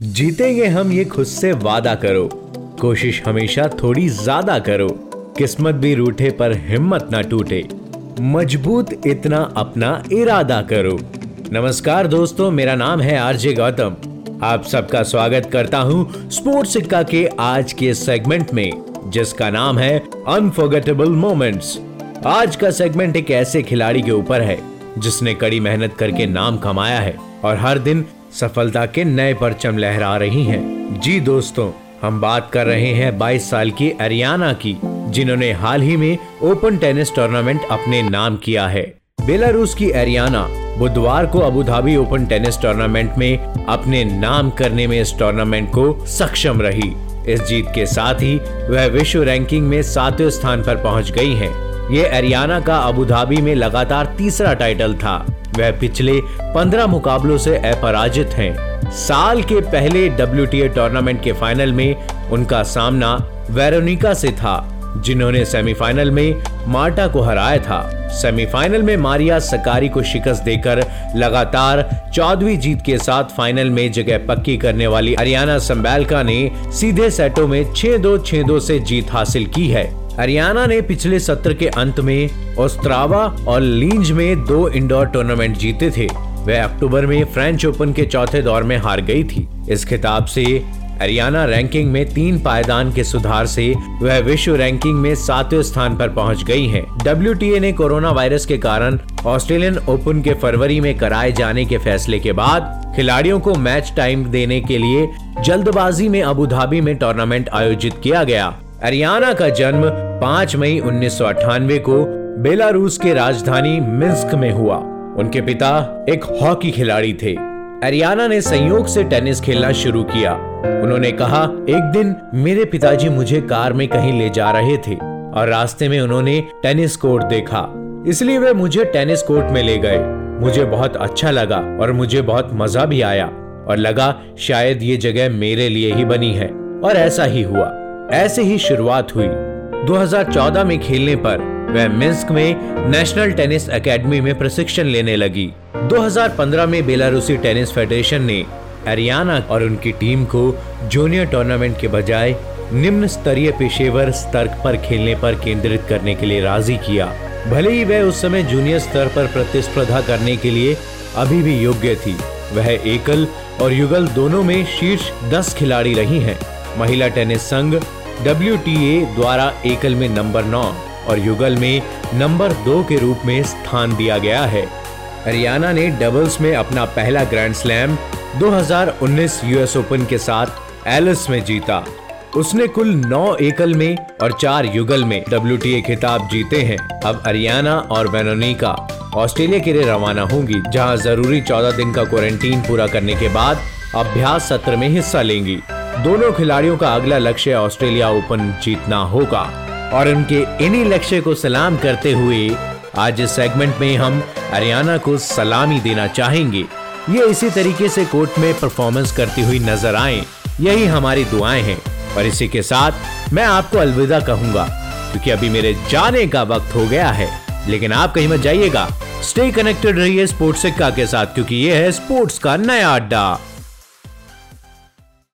जीतेंगे हम ये खुद से वादा करो। कोशिश हमेशा थोड़ी ज़्यादा करो। किस्मत भी रूठे पर हिम्मत ना टूटे। मज़बूत इतना अपना इरादा करो। नमस्कार दोस्तों, मेरा नाम है आरजे गौतम। आप सबका स्वागत करता हूँ स्पोर्ट्स सिक्का के आज के सेगमेंट में, जिसका नाम है अनफॉरगेटेबल मोमेंट्स आज का सेगमेंट एक ऐसे खिलाड़ी के ऊपर है, जिसने कड़ी मेहनत करके नाम कमाया है और हर दिन सफलता के नए परचम लहरा रही हैं। जी दोस्तों, हम बात कर रहे हैं 22 साल की अरियाना की, जिन्होंने हाल ही में ओपन टेनिस टूर्नामेंट अपने नाम किया है बेलारूस की एरियाना बुधवार को Abu Dhabi open tennis tournament में अपने नाम करने में इस टूर्नामेंट को सक्षम रही इस जीत के साथ ही वह विश्व रैंकिंग में सातवें स्थान पर पहुँच गई हैं। ये एरियाना का अबू धाबी में लगातार तीसरा टाइटल था। वह पिछले पंद्रह मुकाबलों से अपराजित हैं। साल के पहले डब्ल्यू टूर्नामेंट के फाइनल में उनका सामना वेरोनिका से था, जिन्होंने सेमीफाइनल में मार्टा को हराया था। सेमीफाइनल में मारिया सकारी को शिकस्त देकर लगातार चौदहवीं जीत के साथ फाइनल में जगह पक्की करने वाली हरियाणा संबैलका ने सीधे सेटों में छह दो छह दो से जीत हासिल की है। हरियाणा ने पिछले सत्र के अंत में ओस्त्रावा और लींज में दो इंडोर टूर्नामेंट जीते थे। वह अक्टूबर में फ्रेंच ओपन के चौथे दौर में हार गई थी। इस खिताब से हरियाणा रैंकिंग में तीन पायदान के सुधार से वह विश्व रैंकिंग में सातवें स्थान पर पहुँच गई हैं। डब्ल्यू ने कोरोना वायरस के कारण ऑस्ट्रेलियन ओपन के फरवरी में कराए जाने के फैसले के बाद खिलाड़ियों को मैच टाइम देने के लिए जल्दबाजी में अबू धाबी में टूर्नामेंट आयोजित किया गया। हरियाणा का जन्म 5 मई उन्नीस सौ अठानवे को बेलारूस के राजधानी मिन्स्क में हुआ। उनके पिता एक हॉकी खिलाड़ी थे। अरियाना ने संयोग से टेनिस खेलना शुरू किया। उन्होंने कहा, एक दिन मेरे पिताजी मुझे कार में कहीं ले जा रहे थे और रास्ते में उन्होंने टेनिस कोर्ट देखा। इसलिए वे मुझे टेनिस कोर्ट में ले गए। मुझे बहुत अच्छा लगा और मुझे बहुत मज़ा भी आया और लगा, शायद ये जगह मेरे लिए ही बनी है। और ऐसा ही हुआ। ऐसे ही शुरुआत हुई। 2014 में खेलने पर वह मिन्स्क में नेशनल टेनिस एकेडमी में प्रशिक्षण लेने लगी। 2015 में बेलारूसी टेनिस फेडरेशन ने हरियाणा और उनकी टीम को जूनियर टूर्नामेंट के बजाय निम्न स्तरीय पेशेवर स्तर पर खेलने पर केंद्रित करने के लिए राज़ी किया। भले ही वह उस समय जूनियर स्तर पर प्रतिस्पर्धा करने के लिए अभी भी योग्य थी, वह एकल और युगल दोनों में शीर्ष 10 खिलाड़ी रही हैं। महिला टेनिस संघ डब्ल्यूटीए द्वारा एकल में नंबर नौ और युगल में नंबर दो के रूप में स्थान दिया गया है। हरियाणा ने डबल्स में अपना पहला ग्रैंड स्लैम 2019 यूएस ओपन के साथ एलिस में जीता। उसने कुल नौ एकल में और चार युगल में डब्ल्यूटीए खिताब जीते हैं। अब हरियाणा और वेनोनिका ऑस्ट्रेलिया के लिए रवाना होंगी, जहाँ ज़रूरी 14 दिन का क्वारंटीन पूरा करने के बाद अभ्यास सत्र में हिस्सा लेंगी। दोनों खिलाड़ियों का अगला लक्ष्य ऑस्ट्रेलिया ओपन जीतना होगा। और उनके इन्हीं लक्ष्य को सलाम करते हुए आज इस सेगमेंट में हम हरियाणा को सलामी देना चाहेंगे। ये इसी तरीके से कोर्ट में परफॉर्मेंस करती हुई नज़र आए। यही हमारी दुआएँ हैं। और इसी के साथ मैं आपको अलविदा कहूँगा, क्योंकि अभी मेरे जाने का वक्त हो गया है। लेकिन आप कहीं मत जाइएगा। स्टे कनेक्टेड रहिए स्पोर्ट्स सिक्का के साथ, क्योंकि ये है स्पोर्ट्स का नया अड्डा।